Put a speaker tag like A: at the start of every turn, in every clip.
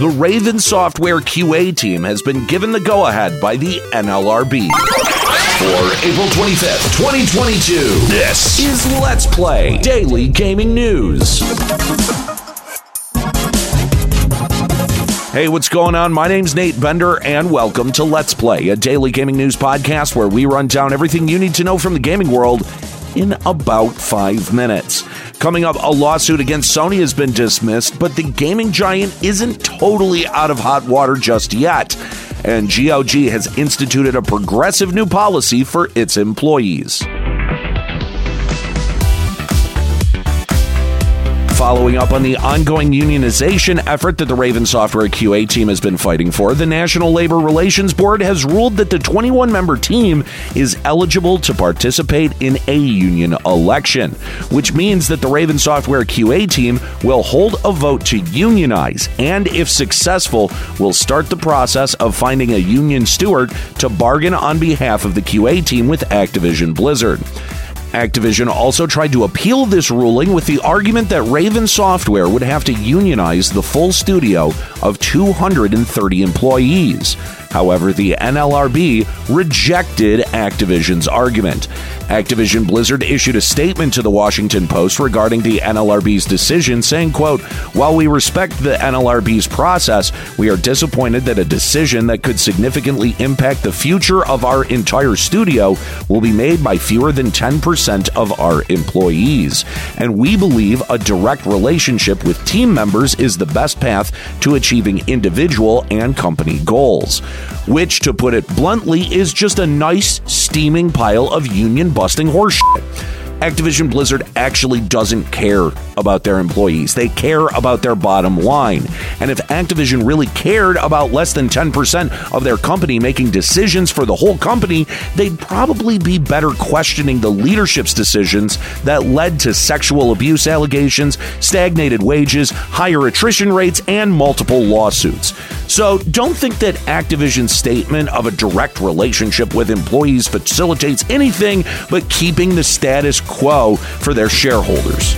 A: The Raven Software QA team has been given the go-ahead by the NLRB. For April 25th, 2022, this is Let's Play Daily Gaming News. Hey, what's going on? My name's Nate Bender, and welcome to Let's Play, a daily gaming news podcast where we run down everything you need to know from the gaming world in about five minutes. Coming up, a lawsuit against Sony has been dismissed, but the gaming giant isn't totally out of hot water just yet. And GOG has instituted a progressive new policy for its employees. Following up on the ongoing unionization effort that the Raven Software QA team has been fighting for, the National Labor Relations Board has ruled that the 21 member team is eligible to participate in a union election, which means that the Raven Software QA team will hold a vote to unionize, and if successful, will start the process of finding a union steward to bargain on behalf of the QA team with Activision Blizzard. Activision also tried to appeal this ruling with the argument that Raven Software would have to unionize the full studio of 230 employees. However, the NLRB rejected Activision's argument. Activision Blizzard issued a statement to the Washington Post regarding the NLRB's decision, saying, quote, While we respect the NLRB's process, we are disappointed that a decision that could significantly impact the future of our entire studio will be made by fewer than 10% of our employees. And we believe a direct relationship with team members is the best path to achieving individual and company goals which, to put it bluntly, is just a nice, steaming pile of union busting horseshit. Activision Blizzard actually doesn't care about their employees. They care about their bottom line. And if Activision really cared about less than 10% of their company making decisions for the whole company, they'd probably be better questioning the leadership's decisions that led to sexual abuse allegations, stagnated wages, higher attrition rates, and multiple lawsuits. So don't think that Activision's statement of a direct relationship with employees facilitates anything but keeping the status quo for their shareholders.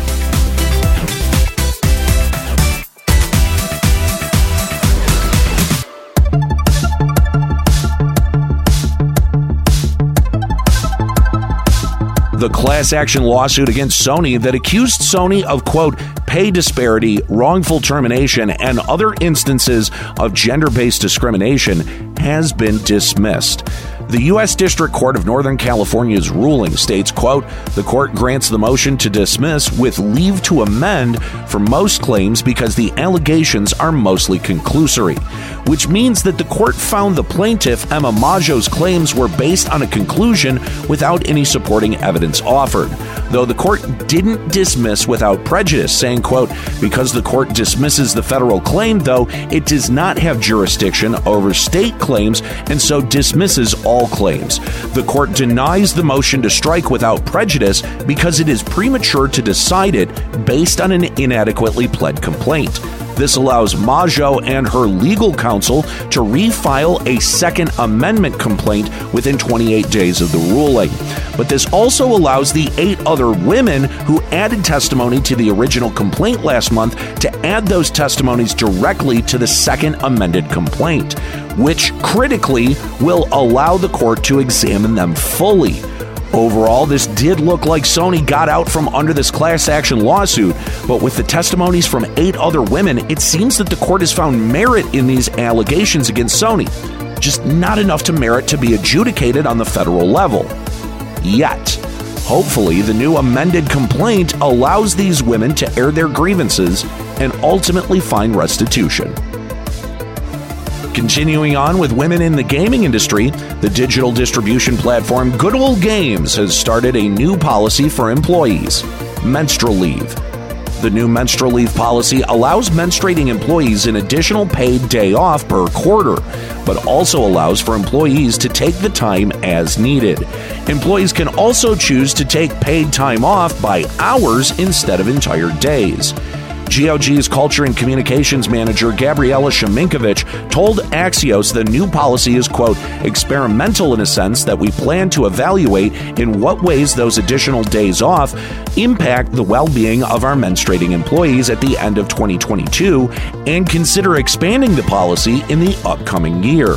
A: the class action lawsuit against Sony that accused Sony of, quote, pay disparity, wrongful termination, and other instances of gender based discrimination has been dismissed. The U.S. District Court of Northern California's ruling states, quote, the court grants the motion to dismiss with leave to amend for most claims because the allegations are mostly conclusory, which means that the court found the plaintiff, Emma Majo's claims were based on a conclusion without any supporting evidence offered. Though the court didn't dismiss without prejudice, saying, quote, because the court dismisses the federal claim, though, it does not have jurisdiction over state claims and so dismisses all all claims. The court denies the motion to strike without prejudice because it is premature to decide it based on an inadequately pled complaint. This allows Majo and her legal counsel to refile a Second Amendment complaint within 28 days of the ruling. But this also allows the eight other women who added testimony to the original complaint last month to add those testimonies directly to the Second Amended complaint, which critically will allow the court to examine them fully. Overall, this did look like Sony got out from under this class action lawsuit, but with the testimonies from eight other women, it seems that the court has found merit in these allegations against Sony, just not enough to merit to be adjudicated on the federal level. Yet. Hopefully, the new amended complaint allows these women to air their grievances and ultimately find restitution. Continuing on with women in the gaming industry, the digital distribution platform Good Old Games has started a new policy for employees menstrual leave. The new menstrual leave policy allows menstruating employees an additional paid day off per quarter, but also allows for employees to take the time as needed. Employees can also choose to take paid time off by hours instead of entire days. GOG's Culture and Communications Manager Gabriela Sheminkovich told Axios the new policy is, quote, experimental in a sense that we plan to evaluate in what ways those additional days off impact the well being of our menstruating employees at the end of 2022 and consider expanding the policy in the upcoming year.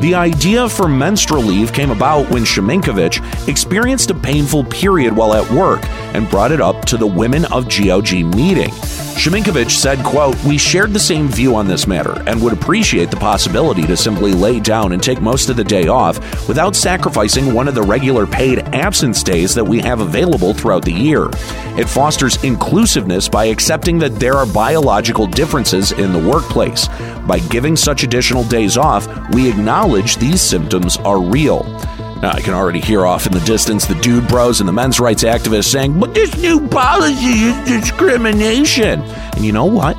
A: The idea for menstrual leave came about when Sheminkovich experienced a painful period while at work and brought it up to the Women of GOG meeting. Sheminkovich said, quote, We shared the same view on this matter and would appreciate the possibility to simply lay down and take most of the day off without sacrificing one of the regular paid absence days that we have available throughout the year. It fosters inclusiveness by accepting that there are biological differences in the workplace. By giving such additional days off, we acknowledge these symptoms are real. Now, I can already hear off in the distance the dude bros and the men's rights activists saying, but this new policy is discrimination. And you know what?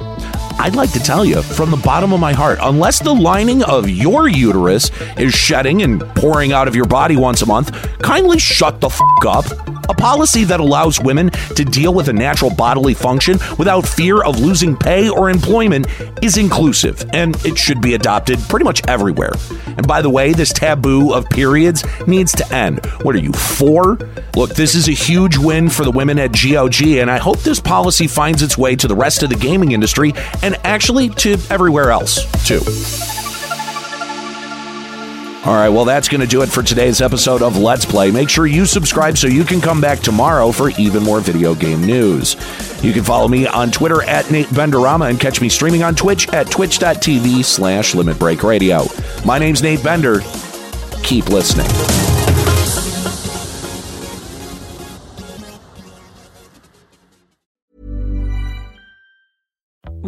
A: I'd like to tell you from the bottom of my heart, unless the lining of your uterus is shedding and pouring out of your body once a month, kindly shut the f up. A policy that allows women to deal with a natural bodily function without fear of losing pay or employment is inclusive, and it should be adopted pretty much everywhere. And by the way, this taboo of periods needs to end. What are you, for? Look, this is a huge win for the women at GOG, and I hope this policy finds its way to the rest of the gaming industry and actually to everywhere else, too. All right, well, that's going to do it for today's episode of Let's Play. Make sure you subscribe so you can come back tomorrow for even more video game news. You can follow me on Twitter at Nate Benderama and catch me streaming on Twitch at twitch.tv slash Limit Break Radio. My name's Nate Bender. Keep listening.